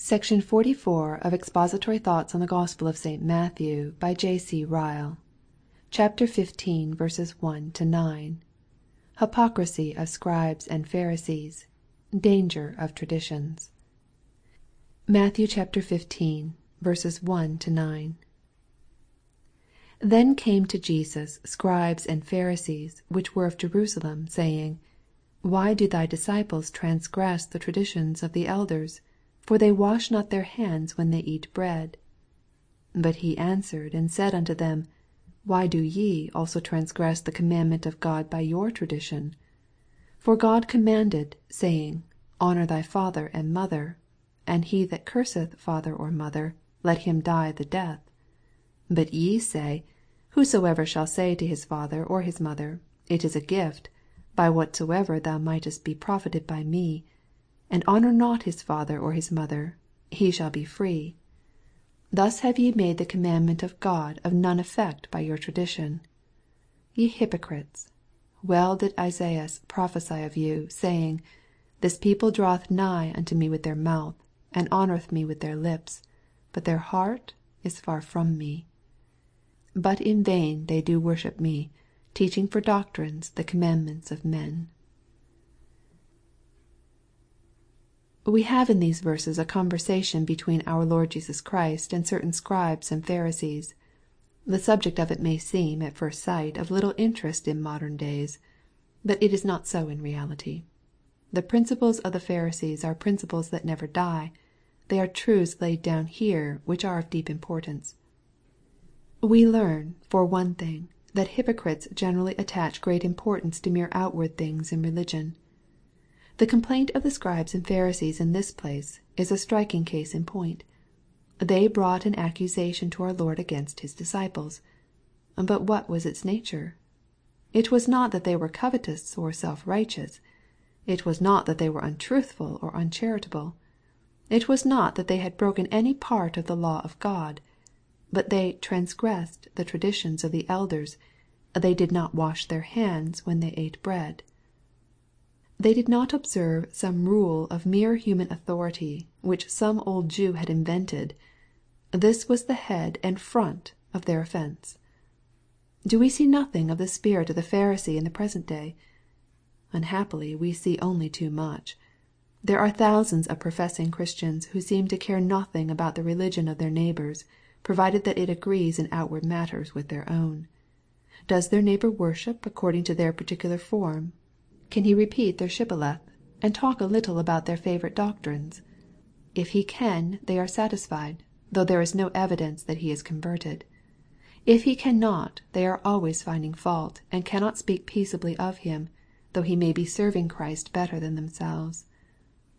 SECTION XLIV. OF EXPOSITORY THOUGHTS ON THE GOSPEL OF ST. MATTHEW. BY J. C. RYLE. CHAPTER XV. 1 9. Hypocrisy of Scribes and Pharisees. Danger of Traditions. MATTHEW XV. 1 9. Then came to Jesus Scribes and Pharisees, which were of Jerusalem, saying, Why do thy disciples transgress the traditions of the elders 'for they wash not their hands when they eat bread? 2 But he answered and said unto them, Why do ye also transgress the commandment of God by your tradition? 3 For God commanded, saying, Honor thy father and mother: and he that curseth father or mother, let him die the death. 4 But ye say, Whosoever shall say to his father or his mother, It is a gift, by whatsoever thou mightest be profited by me; and honor not his father or his mother, he shall be free. 5 Thus have ye made the commandment of God of none effect by your tradition. 6 Ye hypocrites, well did Esaias prophesy of you, saying, This people draweth nigh unto me with their mouth, and honoreth me with their lips: but their heart is far from me. 7 But in vain they do worship me, teaching for doctrines the commandments of men. We have in these verses a conversation between our Lord Jesus Christ and certain Scribes and Pharisees. The subject of it may seem, at first sight, of little interest in modern days. But it is not so in reality. The principles of the Pharisees are principles that never die. They are truths laid down here which are of deep importance. We learn, for one thing, that hypocrites generally attach great importance to mere outward things in religion. The complaint of the Scribes and Pharisees in this place, is a striking case in point. They brought an accusation to our Lord against His disciples. But what was its nature? It was not that they were covetous or self righteous. It was not that they were untruthful or uncharitable. It was not that they had broken any part of the law of God. But they " transgressed the traditions of the elders: they did not wash their hands when they ate bread." They did not observe some rule of mere human authority, which some old Jew had invented. This was the head and front of their offence. Do we see nothing of the spirit of the Pharisee in the present day? Unhappily we see only too much. There are thousands of professing Christians who seem to care nothing about the religion of their neighbors, provided that it agrees in outward matters with their own. Does their neighbor worship according to their particular form Can he repeat their shibboleth, and talk a little about their favorite doctrines? If he can, they are satisfied, though there is no evidence that he is converted. If he cannot, they are always finding fault, and cannot speak peaceably of him, though he may be serving Christ better than themselves.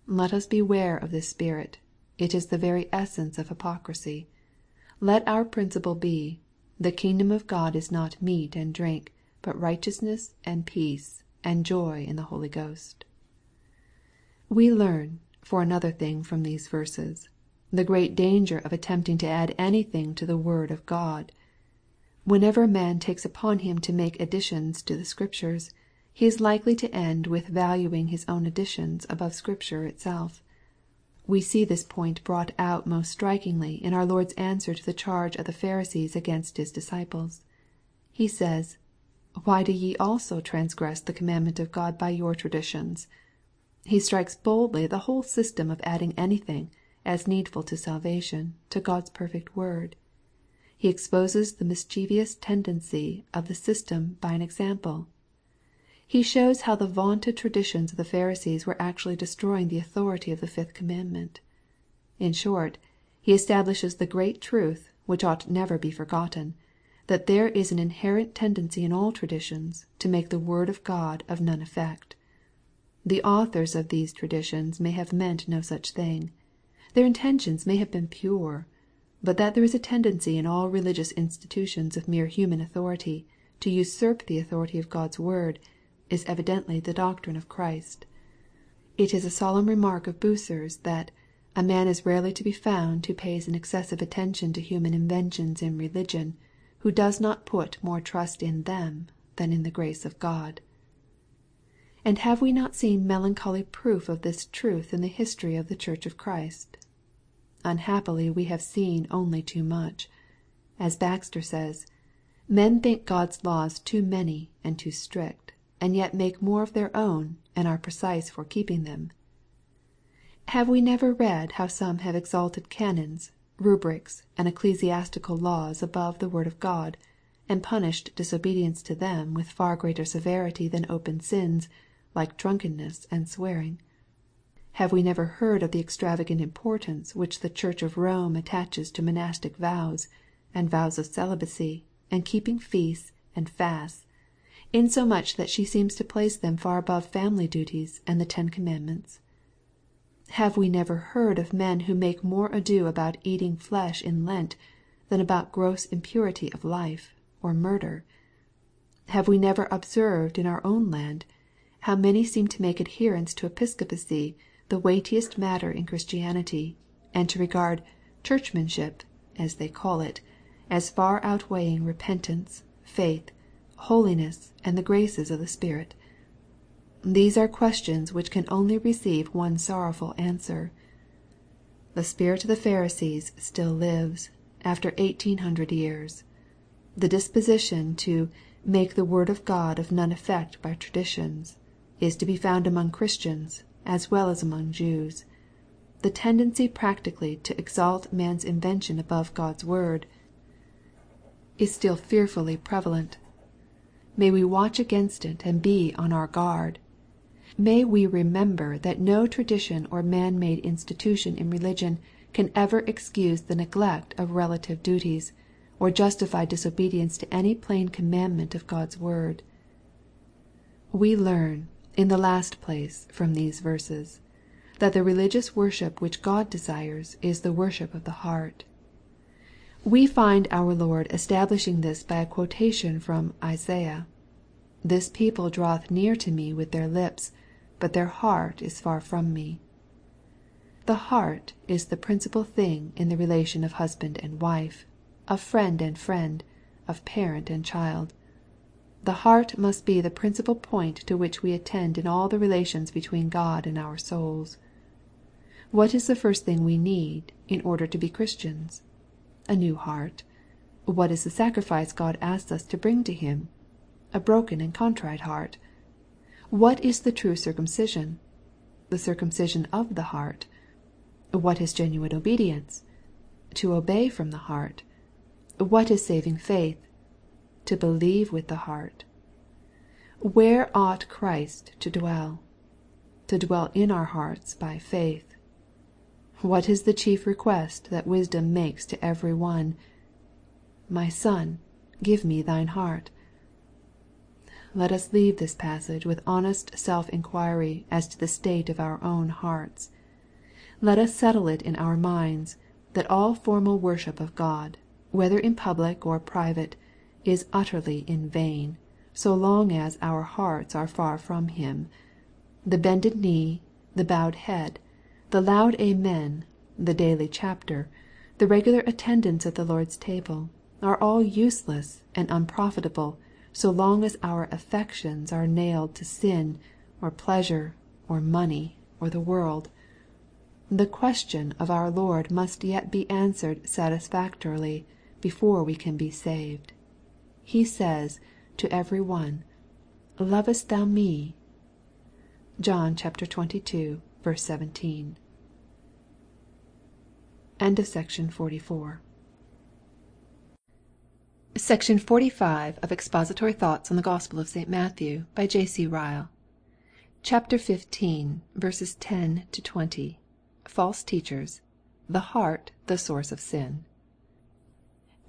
Let us beware of this spirit. It is the very essence of hypocrisy. Let our principle be, " The kingdom of God is not meat and drink, but righteousness, and peace, and joy in the Holy Ghost." We learn, for another thing, from these verses, the great danger of attempting to add anything to the word of God. Whenever man takes upon him to make additions to the Scriptures, he is likely to end with valuing his own additions above Scripture itself. We see this point brought out most strikingly in our Lord's answer to the charge of the Pharisees against His disciples. He says, " Why do ye also transgress the commandment of God by your traditions ?" He strikes boldly the whole system of adding anything, as needful to salvation, to God's perfect word. He exposes the mischievous tendency of the system by an example. He shows how the vaunted traditions of the Pharisees were actually destroying the authority of the fifth commandment. In short, he establishes the great truth, which ought never to be forgotten, that there is an inherent tendency in all traditions to make the word of God of none effect. The authors of these traditions may have meant no such thing. Their intentions may have been pure. But that there is a tendency in all religious institutions of mere human authority, to usurp the authority of God's word, is evidently the doctrine of Christ. It is a solemn remark of Bucer's, that " a man is rarely to be found who pays an excessive attention to human inventions in religion, who does not put more trust in them than in the grace of God." And have we not seen melancholy proof of this truth in the history of the Church of Christ Unhappily we have seen only too much. As Baxter says, " Men think God's laws too many and too strict, and yet make more of their own, and are precise for keeping them." Have we never read how some have exalted canons, rubrics, and ecclesiastical laws above the word of God, and punished disobedience to them with far greater severity than open sins, like drunkenness and swearing? Have we never heard of the extravagant importance which the Church of Rome attaches to monastic vows, and vows of celibacy, and keeping feasts and fasts, insomuch that she seems to place them far above family duties and the ten commandments? Have we never heard of men who make more ado about eating flesh in Lent, than about gross impurity of life, or murder? Have we never observed in our own land, how many seem to make adherence to Episcopacy the weightiest matter in Christianity, and to regard " Churchmanship," as they call it, as far outweighing repentance, faith, holiness, and the graces of the Spirit? These are questions which can only receive one sorrowful answer. The spirit of the Pharisees still lives, after eighteen hundred years. The disposition to " make the word of God of none effect by traditions," is to be found among Christians, as well as among Jews. The tendency practically to exalt man's invention above God's word, is still fearfully prevalent. May we watch against it and be on our guard 1 May we remember that no tradition or man made institution in religion can ever excuse the neglect of relative duties, or justify disobedience to any plain commandment of God's word. We learn, in the last place, from these verses, that the religious worship which God desires is the worship of the heart. We find our Lord establishing this by a quotation from Isaiah :" This people draweth near to me with their lips, but their heart is far from me." The heart is the principal thing in the relation of husband and wife, of friend and friend, of parent and child. The heart must be the principal point to which we attend in all the relations between God and our souls. What is the first thing we need, in order to be Christians? A new heart. What is the sacrifice God asks us to bring to Him? A broken and contrite heart. What is the true circumcision? The circumcision of the heart. What is genuine obedience? To obey from the heart. What is saving faith? To believe with the heart. Where ought Christ to dwell? To dwell in our hearts by faith. What is the chief request that wisdom makes to every one ?" My son, give me thine heart." Let us leave this passage with honest self inquiry as to the state of our own hearts. Let us settle it in our minds, that all formal worship of God, whether in public or private, is utterly in vain, so long as our hearts are far from Him. The bended knee, the bowed head, the loud amen, the daily chapter, the regular attendance at the Lord's table, are all useless and unprofitable so long as our affections are nailed to sin, or pleasure, or money, or the world. The question of our Lord must yet be answered satisfactorily, before we can be saved. He says to every one, " Lovest thou me ?" (John xxii. 17.) SECTION XLV. Of Expository Thoughts on the Gospel of St. Matthew, by J. C. Ryle. CHAPTER XV. 10 — 20. False Teachers. The Heart the Source of Sin.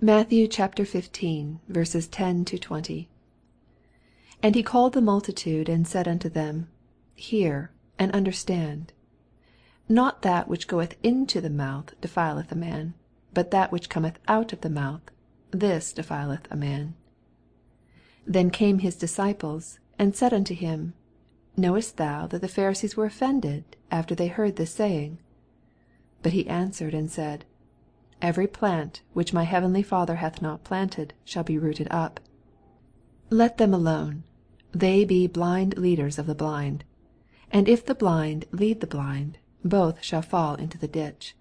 Matthew xv. 10 — 20. And he called the multitude, and said unto them, Hear, and understand. Not that which goeth into the mouth defileth a man; but that which cometh out of the mouth, this defileth a man. 2 Then came his disciples, and said unto him, Knowest thou that the Pharisees were offended after they heard this saying? 3 But he answered and said, Every plant which my heavenly Father hath not planted shall be rooted up. 4 Let them alone: they be blind leaders of the blind. And if the blind lead the blind, both shall fall into the ditch.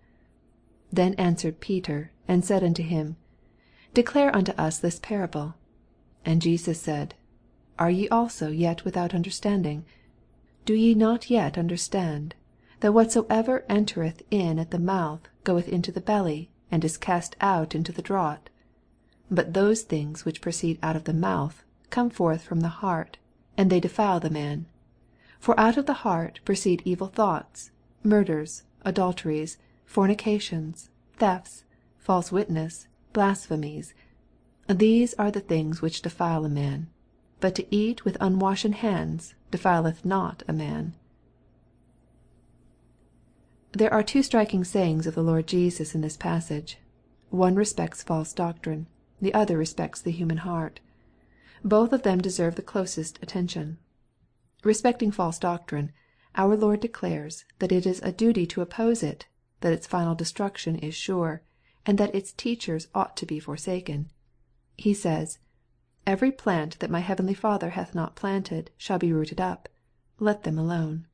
Then answered Peter, and said unto him, Declare unto us this parable. And Jesus said, Are ye also yet without understanding? Do ye not yet understand, that whatsoever entereth in at the mouth goeth into the belly, and is cast out into the draught? 18 But those things which proceed out of the mouth come forth from the heart, and they defile the man. 19 For out of the heart proceed evil thoughts, murders, adulteries, fornications, thefts, false witness, blasphemies: these are the things which defile a man: but to eat with unwashen hands defileth not a man. There are two striking sayings of the Lord Jesus in this passage. One respects false doctrine. The other respects the human heart. Both of them deserve the closest attention. Respecting false doctrine, our Lord declares that it is a duty to oppose it, that its final destruction is sure, and that its teachers ought to be forsaken. He says, " Every plant that my heavenly Father hath not planted shall be rooted up: let them alone."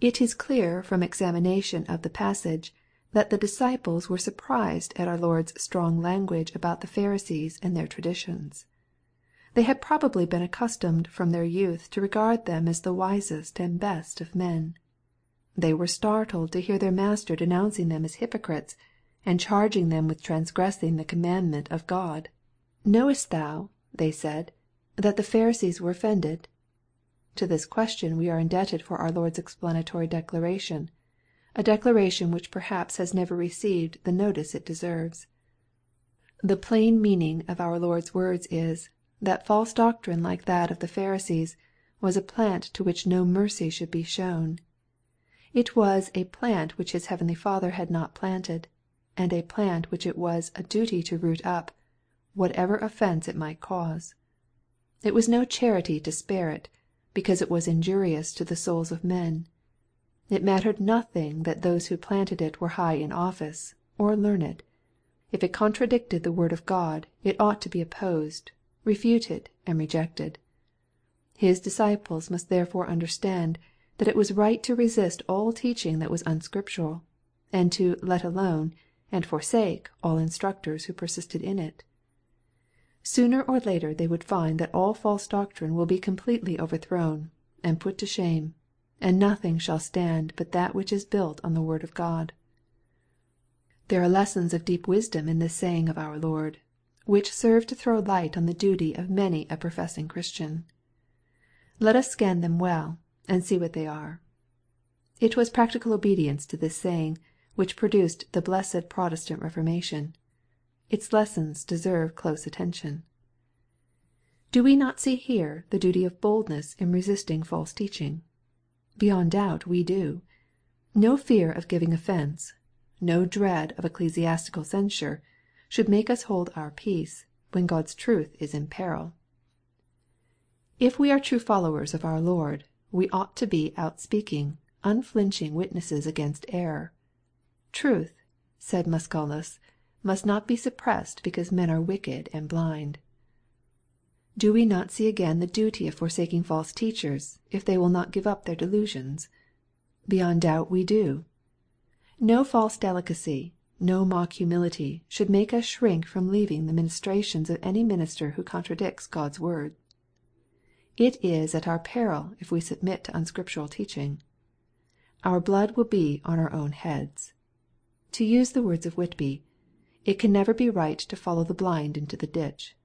It is clear from examination of the passage, that the disciples were surprised at our Lord's strong language about the Pharisees and their traditions. They had probably been accustomed from their youth to regard them as the wisest and best of men. They were startled to hear their Master denouncing them as hypocrites, and charging them with transgressing the commandment of God. " Knowest thou," they said, " that the Pharisees were offended ?" To this question we are indebted for our Lord's explanatory declaration a declaration which perhaps has never received the notice it deserves. The plain meaning of our Lord's words is, that false doctrine like that of the Pharisees was a plant to which no mercy should be shown. It was a plant which His heavenly Father had not planted, and a plant which it was a duty to root up, whatever offence it might cause. It was no charity to spare it, because it was injurious to the souls of men. It mattered nothing that those who planted it were high in office, or learned. If it contradicted the word of God, it ought to be opposed, refuted, and rejected. His disciples must therefore understand that it was right to resist all teaching that was unscriptural, and to " let alone" and forsake all instructors who persisted in it. Sooner or later they would find that all false doctrine will be completely overthrown, and put to shame, and nothing shall stand but that which is built on the word of God. There are lessons of deep wisdom in this saying of our Lord, which serve to throw light on the duty of many a professing Christian. Let us scan them well, and see what they are. It was practical obedience to this saying, which produced the blessed Protestant Reformation. Its lessons deserve close attention. Do we not see here the duty of boldness in resisting false teaching? Beyond doubt we do. No fear of giving offence, no dread of ecclesiastical censure, should make us hold our peace, when God's truth is in peril. If we are true followers of our Lord, we ought to be outspeaking, unflinching witnesses against error. Truth, said Musculus, must not be suppressed because men are wicked and blind. Do we not see again the duty of forsaking false teachers, if they will not give up their delusions? Beyond doubt we do. No false delicacy, no mock humility, should make us shrink from leaving the ministrations of any minister who contradicts God's word. It is at our peril if we submit to unscriptural teaching. Our blood will be on our own heads. To use the words of Whitby, " It can never be right to follow the blind into the ditch."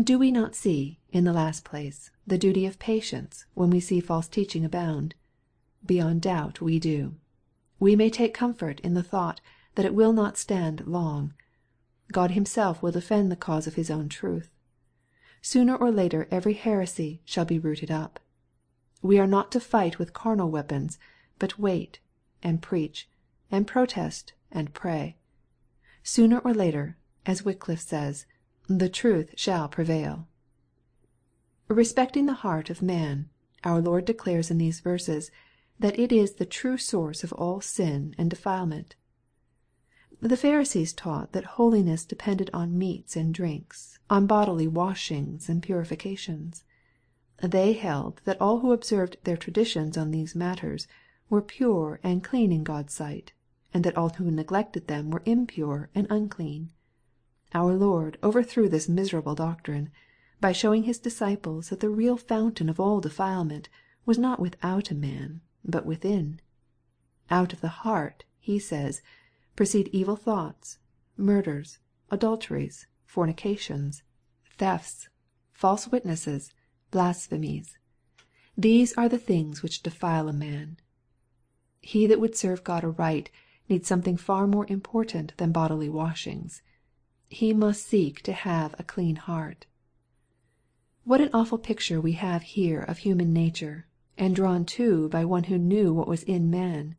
Do we not see, in the last place, the duty of patience, when we see false teaching abound? Beyond doubt we do. We may take comfort in the thought that it will not stand long. God Himself will defend the cause of His own truth. Sooner or later every heresy shall be rooted up. We are not to fight with carnal weapons, but wait, and preach, and protest, and pray. Sooner or later, as Wycliffe says, the truth shall prevail. Respecting the heart of man, our Lord declares in these verses, that it is the true source of all sin and defilement. The Pharisees taught that holiness depended on meats and drinks, on bodily washings and purifications. They held that all who observed their traditions on these matters, were pure and clean in God's sight, and that all who neglected them were impure and unclean. Our Lord overthrew this miserable doctrine, by showing His disciples that the real fountain of all defilement was not without a man, but within. Out of the heart, He says, proceed evil thoughts, murders, adulteries, fornications, thefts, false witnesses, blasphemies. These are the things which defile a man. He that would serve God aright needs something far more important than bodily washings. He must seek to have a clean heart. What an awful picture we have here of human nature, and drawn too by one who knew what was in man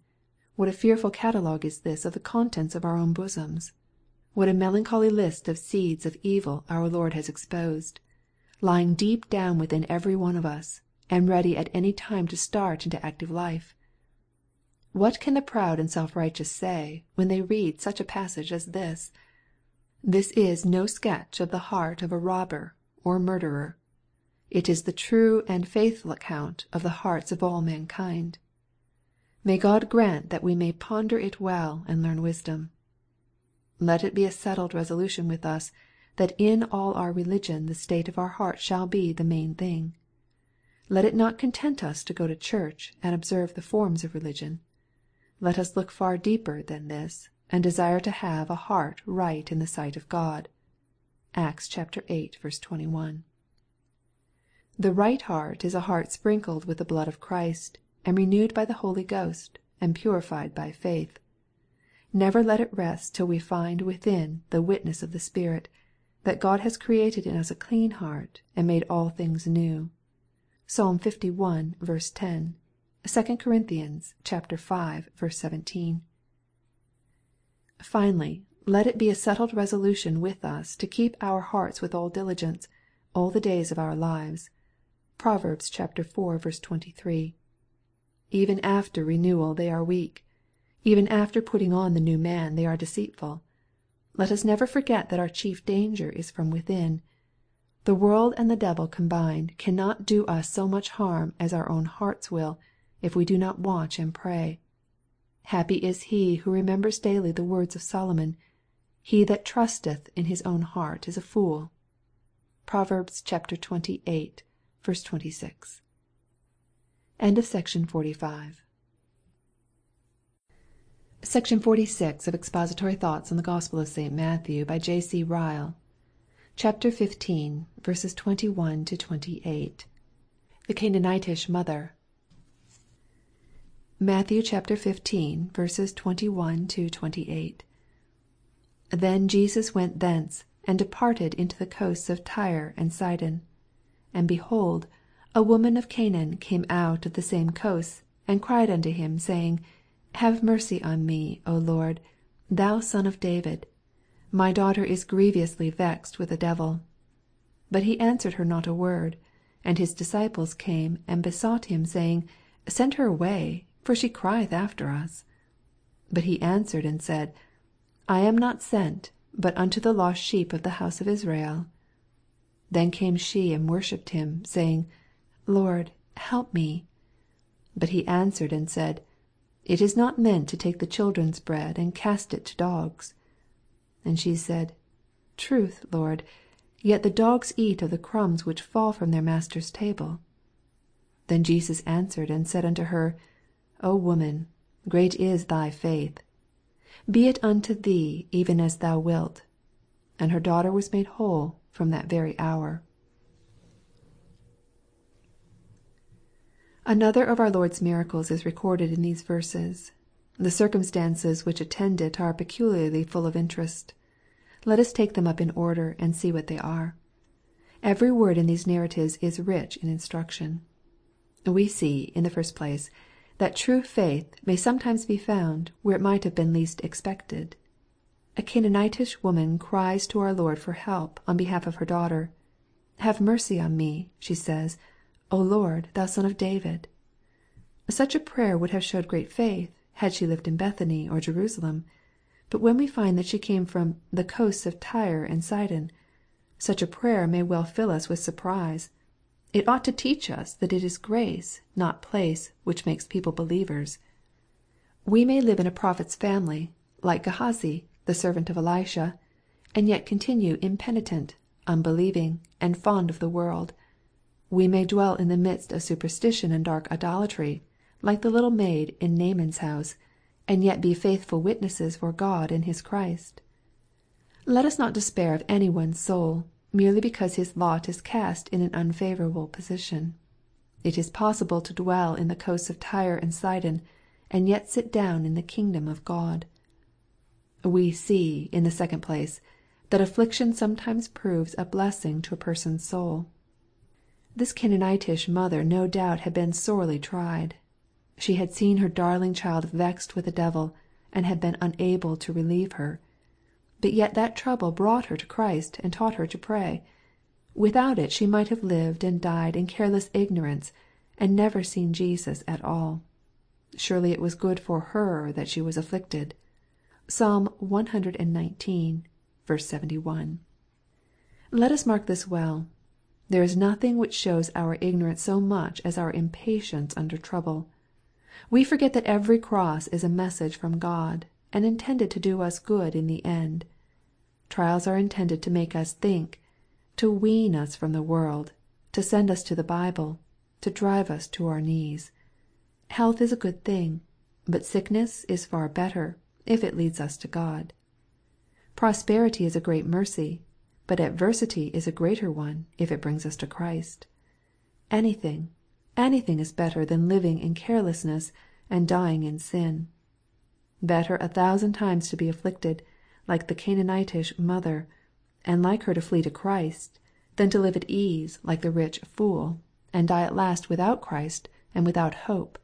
What a fearful catalogue is this of the contents of our own bosoms What a melancholy list of seeds of evil our Lord has exposed, lying deep down within every one of us, and ready at any time to start into active life What can the proud and self righteous say, when they read such a passage as this? This is no sketch of the heart of a robber or murderer. It is the true and faithful account of the hearts of all mankind. May God grant that we may ponder it well and learn wisdom. Let it be a settled resolution with us, that in all our religion the state of our heart shall be the main thing. Let it not content us to go to church and observe the forms of religion. Let us look far deeper than this, and desire to have a heart right in the sight of God. (Acts viii. 21.) The right heart is a heart sprinkled with the blood of Christ, and renewed by the Holy Ghost, and purified by faith. Never let it rest till we find within the witness of the Spirit, that God has created in us a clean heart, and made all things new. (Psalm li. 10; 2 Cor. v. 17.) Finally, let it be a settled resolution with us to keep our hearts with all diligence, all the days of our lives. (Prov. iv. 23.) Even after renewal they are weak. Even after putting on the new man they are deceitful. Let us never forget that our chief danger is from within. The world and the devil combined cannot do us so much harm as our own hearts will, if we do not watch and pray. Happy is he who remembers daily the words of Solomon, " He that trusteth in his own heart is a fool." (Prov. xxviii. 26.) SECTION XLVI. OF EXPOSITORY THOUGHTS ON THE GOSPEL OF ST. MATTHEW. BY J. C. RYLE. CHAPTER XV. 21 28. The Canaanitish Mother. Matt. xv. 21 28. 1 Then Jesus went thence, and departed into the coasts of Tyre and Sidon. 2 And, behold, a woman of Canaan came out of the same coasts, and cried unto him, saying, Have mercy on me, O Lord, thou Son of David: my daughter is grievously vexed with a devil. 3 But he answered her not a word. And his disciples came and besought him, saying, Send her away for she crieth after us. 4 But he answered and said, I am not sent, but unto the lost sheep of the house of Israel. 5 Then came she and worshipped him, saying, Lord, help me. But he answered and said, It is not meant to take the children's bread, and cast it to dogs. 6 And she said, Truth, Lord: yet the dogs eat of the crumbs which fall from their master's table. 7 Then Jesus answered and said unto her, O woman, great is thy faith: be it unto thee even as thou wilt. And her daughter was made whole from that very hour. Another of our Lord's miracles is recorded in these verses. The circumstances which attend it are peculiarly full of interest. Let us take them up in order, and see what they are. Every word in these narratives is rich in instruction. We see, in the first place, that true faith may sometimes be found where it might have been least expected. A Canaanitish woman cries to our Lord for help on behalf of her daughter. " Have mercy on me," she says, " O Lord, thou Son of David." Such a prayer would have showed great faith, had she lived in Bethany or Jerusalem. But when we find that she came from " the coasts of Tyre and Sidon," such a prayer may well fill us with surprise. It ought to teach us that it is grace, not place, which makes people believers. We may live in a prophet's family, like Gehazi, the servant of Elisha, and yet continue impenitent, unbelieving, and fond of the world. We may dwell in the midst of superstition and dark idolatry, like the little maid in Naaman's house, and yet be faithful witnesses for God and His Christ. Let us not despair of any one's soul, merely because his lot is cast in an unfavorable position. It is possible to dwell in the coasts of Tyre and Sidon, and yet sit down in the kingdom of God. We see, in the second place, that affliction sometimes proves a blessing to a person's soul. This Canaanitish mother no doubt had been sorely tried. She had seen her darling child vexed with the devil, and had been unable to relieve her. But yet that trouble brought her to Christ and taught her to pray. Without it she might have lived and died in careless ignorance, and never seen Jesus at all. Surely it was good for her that she was afflicted. (Psalm cxix. 71.) Let us mark this well. There is nothing which shows our ignorance so much as our impatience under trouble. We forget that every cross is a message from God, and intended to do us good in the end. Trials are intended to make us think, to wean us from the world, to send us to the Bible, to drive us to our knees. Health is a good thing, but sickness is far better, if it leads us to God. Prosperity is a great mercy, but adversity is a greater one, if it brings us to Christ. Anything, anything is better than living in carelessness and dying in sin. Better a thousand times to be afflicted, like the Canaanitish mother, and like her to flee to Christ, than to live at ease like the rich fool, and die at last without Christ and without hope.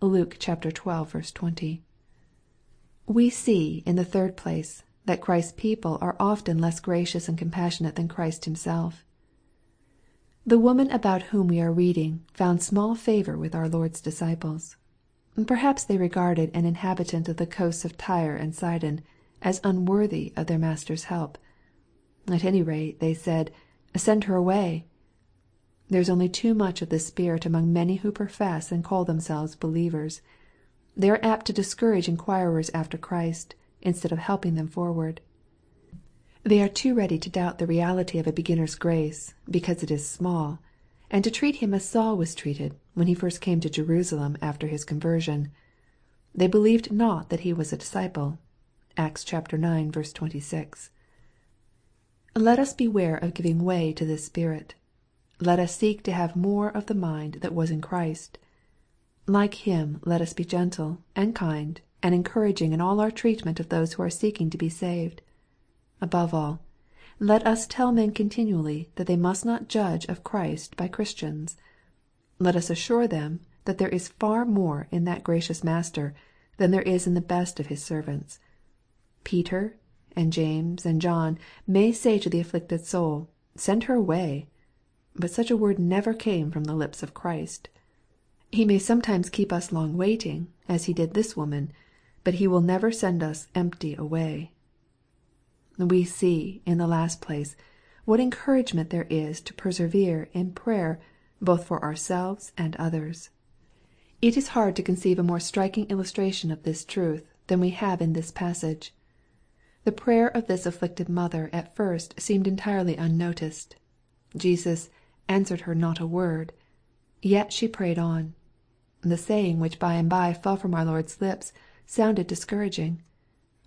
(Luke xii. 20.) We see, in the third place, that Christ's people are often less gracious and compassionate than Christ Himself. The woman about whom we are reading found small favor with our Lord's disciples. Perhaps they regarded an inhabitant of the coasts of Tyre and Sidon as unworthy of their Master's help. At any rate, they said, Send her away." There is only too much of this spirit among many who profess and call themselves believers. They are apt to discourage inquirers after Christ, instead of helping them forward. They are too ready to doubt the reality of a beginner's grace, because it is small, and to treat him as Saul was treated, when he first came to Jerusalem after his conversion. They believed not that he was a disciple. (Acts ix. 26.) Let us beware of giving way to this spirit. Let us seek to have more of the mind that was in Christ. Like Him let us be gentle, and kind, and encouraging in all our treatment of those who are seeking to be saved. Above all, let us tell men continually that they must not judge of Christ by Christians. Let us assure them that there is far more in that gracious Master than there is in the best of His servants. Peter, and James, and John may say to the afflicted soul, Send her away. But such a word never came from the lips of Christ. He may sometimes keep us long waiting, as He did this woman, but He will never send us empty away. We see, in the last place, what encouragement there is to persevere in prayer both for ourselves and others. It is hard to conceive a more striking illustration of this truth than we have in this passage. The prayer of this afflicted mother at first seemed entirely unnoticed. Jesus " answered her not a word." Yet she prayed on. The saying which by and by fell from our Lord's lips sounded discouraging.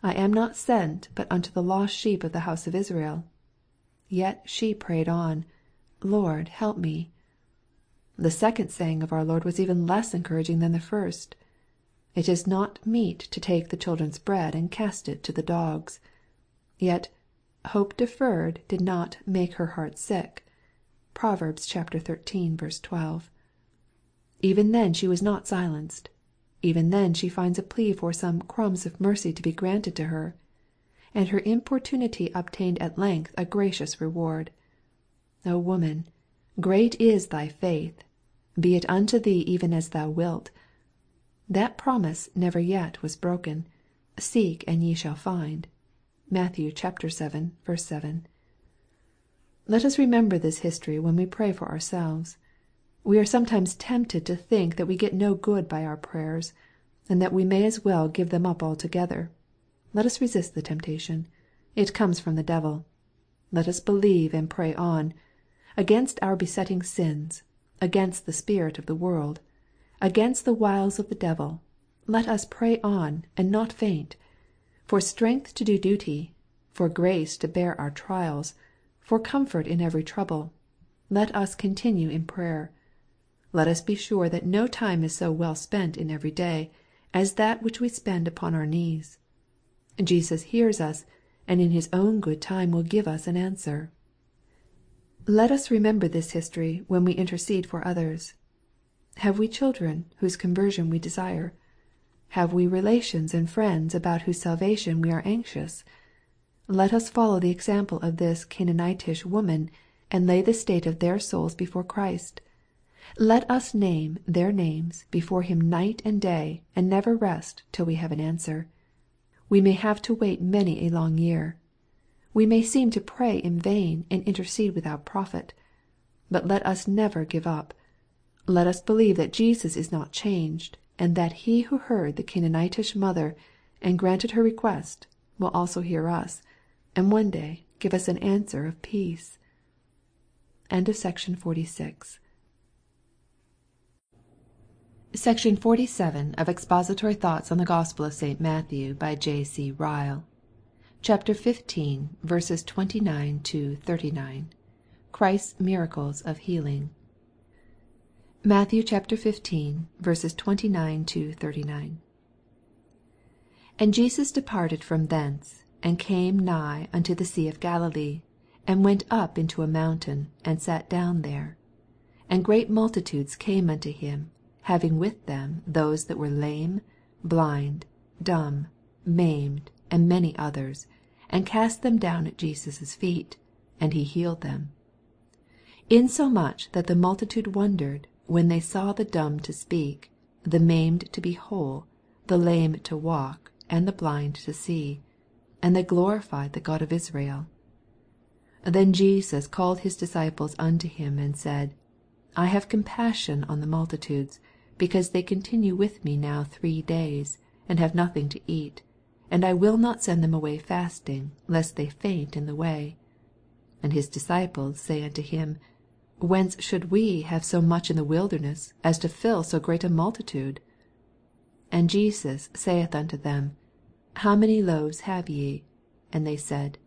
I am not sent but unto the lost sheep of the house of Israel." Yet she prayed on, Lord, help me." The second saying of our Lord was even less encouraging than the first. It is not meet to take the children's bread and cast it to the dogs." Yet " hope deferred did not make her heart sick." (Prov. xiii. 12.) Even then she was not silenced. Even then she finds a plea for some crumbs of mercy to be granted to her. And her importunity obtained at length a gracious reward. O woman, great is thy faith: be it unto thee even as thou wilt. That promise never yet was broken, " Seek and ye shall find." (Matt. vii. 7.) Let us remember this history when we pray for ourselves. We are sometimes tempted to think that we get no good by our prayers. and that we may as well give them up altogether. Let us resist the temptation. It comes from the devil. Let us believe and pray on, against our besetting sins, against the spirit of the world, against the wiles of the devil. Let us pray on, and not faint. For strength to do duty, for grace to bear our trials, for comfort in every trouble, let us continue in prayer. Let us be sure that no time is so well spent in every day, as that which we spend upon our knees. Jesus hears us, and in His own good time will give us an answer. Let us remember this history when we intercede for others. Have we children whose conversion we desire? Have we relations and friends about whose salvation we are anxious? Let us follow the example of this Canaanitish woman, and lay the state of their souls before Christ. Let us name their names before Him night and day, and never rest till we have an answer. We may have to wait many a long year. We may seem to pray in vain and intercede without profit. But let us never give up. Let us believe that Jesus is not changed, and that He who heard the Canaanitish mother, and granted her request, will also hear us, and one day give us an answer of peace. End of Section 46. Section 47 of Expository Thoughts on the Gospel of St. Matthew by J. C. Ryle. Chapter 15, verses 29 to 39. Christ's miracles of healing. Matthew chapter 15, verses 29 to 39. And Jesus departed from thence, and came nigh unto the sea of Galilee, and went up into a mountain, and sat down there. And great multitudes came unto him having with them those that were lame, blind, dumb, maimed, and many others, and cast them down at Jesus' feet, and he healed them. Insomuch that the multitude wondered, when they saw the dumb to speak, the maimed to be whole, the lame to walk, and the blind to see: and they glorified the God of Israel. Then Jesus called his disciples unto him, and said, I have compassion on the multitudes, because they continue with me now three days, and have nothing to eat: and I will not send them away fasting, lest they faint in the way. 6 And his disciples say unto him, Whence should we have so much in the wilderness, as to fill so great a multitude? 7 And Jesus saith unto them, How many loaves have ye? And they said,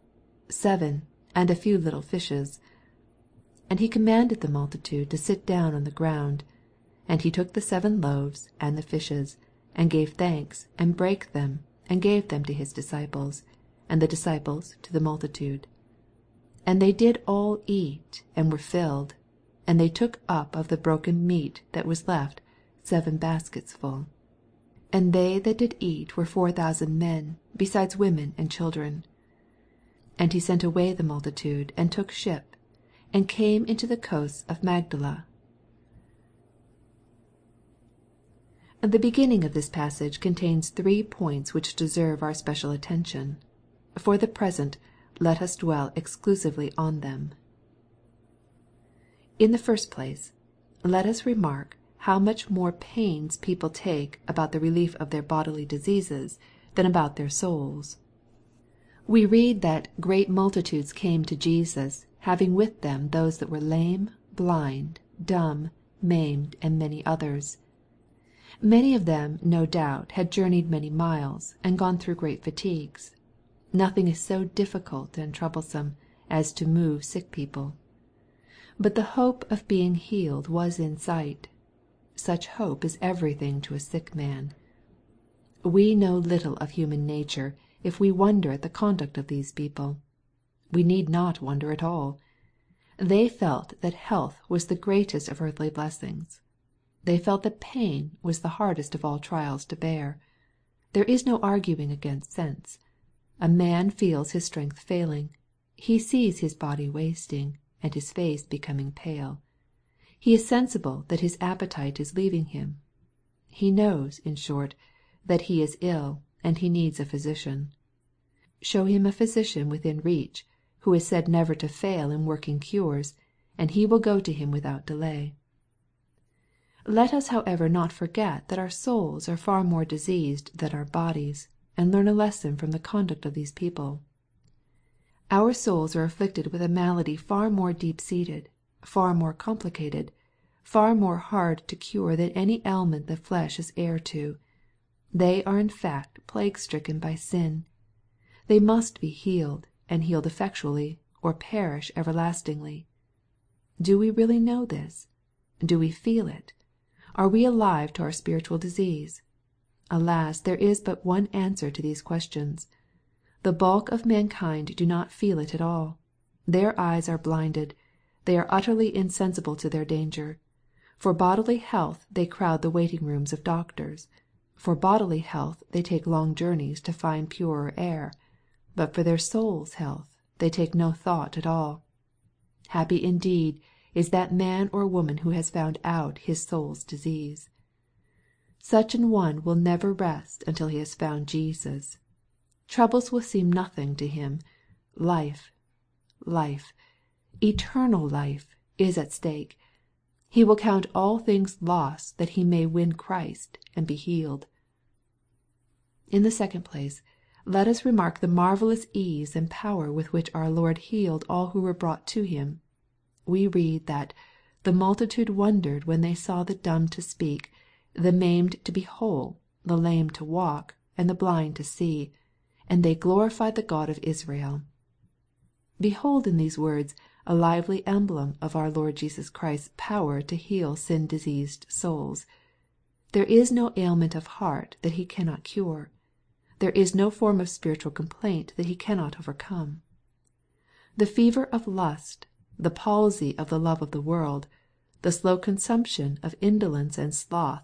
Seven, and a few little fishes. 8 And he commanded the multitude to sit down on the ground. And he took the seven loaves and the fishes, and gave thanks, and brake them, and gave them to his disciples, and the disciples to the multitude. 9 And they did all eat, and were filled: and they took up of the broken meat that was left seven baskets full. 10 And they that did eat were four thousand men, besides women and children. 11 And he sent away the multitude, and took ship, and came into the coasts of Magdala The beginning of this passage contains three points which deserve our special attention. For the present, let us dwell exclusively on them. In the first place, let us remark how much more pains people take about the relief of their bodily diseases than about their souls. We read that " great multitudes came to Jesus, having with them those that were lame, blind, dumb, maimed, and many others." Many of them no doubt had journeyed many miles, and gone through great fatigues. Nothing is so difficult and troublesome as to move sick people. But the hope of being healed was in sight. Such hope is everything to a sick man. We know little of human nature, if we wonder at the conduct of these people. We need not wonder at all. They felt that health was the greatest of earthly blessings. They felt that pain was the hardest of all trials to bear. There is no arguing against sense. A man feels his strength failing. He sees his body wasting, and his face becoming pale. He is sensible that his appetite is leaving him. He knows, in short, that he is ill, and he needs a physician. Show him a physician within reach, who is said never to fail in working cures, and he will go to him without delay. Let us however not forget that our souls are far more diseased than our bodies, and learn a lesson from the conduct of these people. Our souls are afflicted with a malady far more deep seated, far more complicated, far more hard to cure than any ailment the flesh is heir to. They are in fact plague stricken by sin. They must be healed, and healed effectually, or perish everlastingly. Do we really know this? Do we feel it? Are we alive to our spiritual disease? Alas there is but one answer to these questions. The bulk of mankind do not feel it at all. Their eyes are blinded. They are utterly insensible to their danger. For bodily health they crowd the waiting rooms of doctors. For bodily health they take long journeys to find purer air. But for their soul's health they take no thought at all. Happy indeed is that man or woman who has found out his soul's disease Such an one will never rest until he has found Jesus. Troubles will seem nothing to him. Life, life, eternal life, is at stake. He will count all things loss that he may win Christ, and be healed. In the second place, let us remark the marvellous ease and power with which our Lord healed all who were brought to Him. We read that " the multitude wondered when they saw the dumb to speak, the maimed to be whole, the lame to walk, and the blind to see: and they glorified the God of Israel." Behold in these words a lively emblem of our Lord Jesus Christ's power to heal sin diseased souls. There is no ailment of heart that He cannot cure. There is no form of spiritual complaint that He cannot overcome. The fever of lust, the palsy of the love of the world, the slow consumption of indolence and sloth,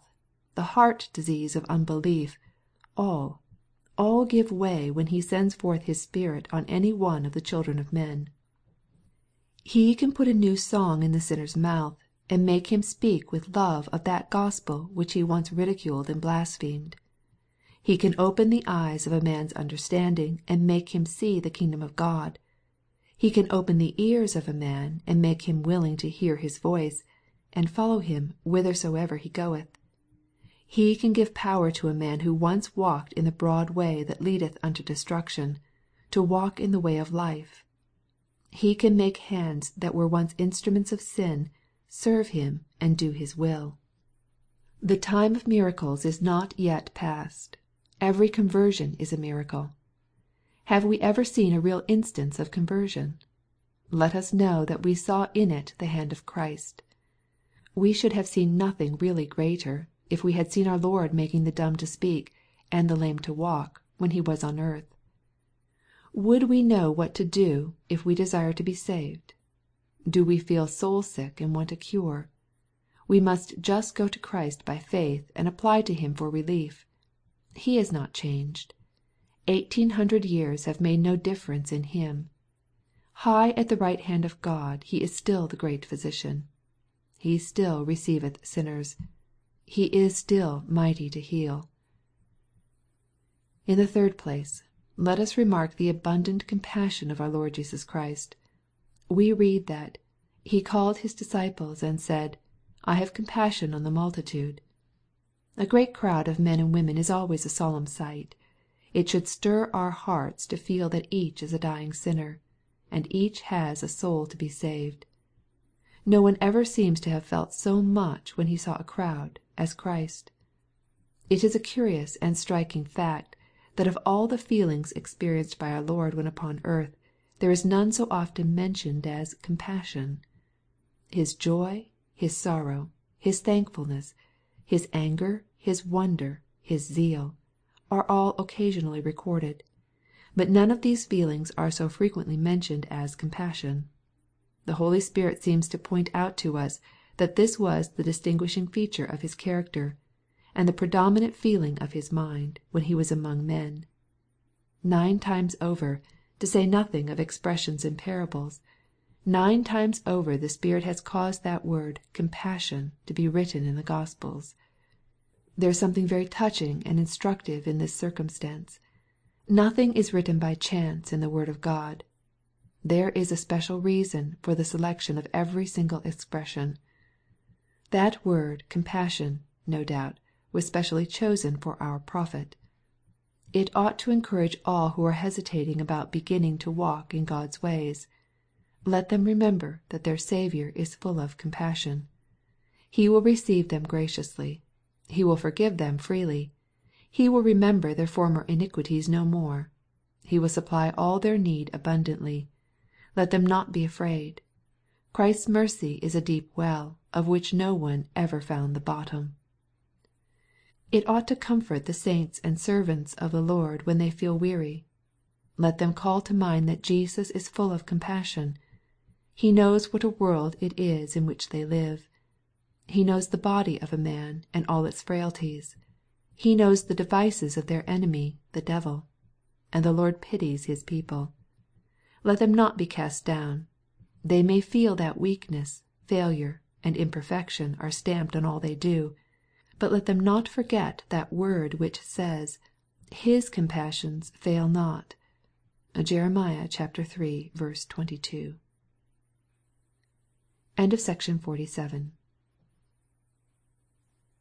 the heart disease of unbelief, all, all give way when He sends forth His Spirit on any one of the children of men. He can put a new song in the sinner's mouth, and make him speak with love of that Gospel which he once ridiculed and blasphemed. He can open the eyes of a man's understanding, and make him see the kingdom of God. He can open the ears of a man, and make him willing to hear His voice, and follow Him whithersoever He goeth. He can give power to a man who once walked in the broad way that leadeth unto destruction, to walk in the way of life. He can make hands that were once instruments of sin, serve Him and do His will. The time of miracles is not yet past. Every conversion is a miracle. Have we ever seen a real instance of conversion? Let us know that we saw in it the hand of Christ. We should have seen nothing really greater, if we had seen our Lord making the dumb to speak, and the lame to walk, when He was on earth. Would we know what to do, if we desire to be saved? Do we feel soul sick and want a cure? We must just go to Christ by faith, and apply to Him for relief. He is not changed. Eighteen hundred years have made no difference in Him. High at the right hand of God He is still the great Physician. He still receiveth sinners. He is still mighty to heal. In the third place, let us remark the abundant compassion of our Lord Jesus Christ. We read that " He called His disciples, and said, I have compassion on the multitude." A great crowd of men and women is always a solemn sight. It should stir our hearts to feel that each is a dying sinner, and each has a soul to be saved. No one ever seems to have felt so much when he saw a crowd, as Christ. It is a curious and striking fact, that of all the feelings experienced by our Lord when upon earth, there is none so often mentioned as " compassion." His joy, His sorrow, His thankfulness, His anger, His wonder, His zeal, are all occasionally recorded. But none of these feelings are so frequently mentioned as compassion. The Holy Spirit seems to point out to us that this was the distinguishing feature of His character, and the predominant feeling of His mind, when He was among men. Nine times over, to say nothing of expressions in parables, nine times over the Spirit has caused that word " compassion" to be written in the Gospels. There is something very touching and instructive in this circumstance. Nothing is written by chance in the word of God. There is a special reason for the selection of every single expression. That word compassion, no doubt, was specially chosen for our profit. It ought to encourage all who are hesitating about beginning to walk in God's ways. Let them remember that their Saviour is full of compassion. He will receive them graciously. He will forgive them freely. He will remember their former iniquities no more. He will supply all their need abundantly. Let them not be afraid. Christ's mercy is a deep well, of which no one ever found the bottom. It ought to comfort the saints and servants of the Lord when they feel weary. Let them call to mind that Jesus is full of compassion. He knows what a world it is in which they live. He knows the body of a man and all its frailties. He knows the devices of their enemy, the devil. And the Lord pities His people. Let them not be cast down. They may feel that weakness, failure, and imperfection are stamped on all they do. But let them not forget that word which says, " His compassions fail not." (Jerem. iii. 22.) 46 EXPOSITORY THOUGHTS.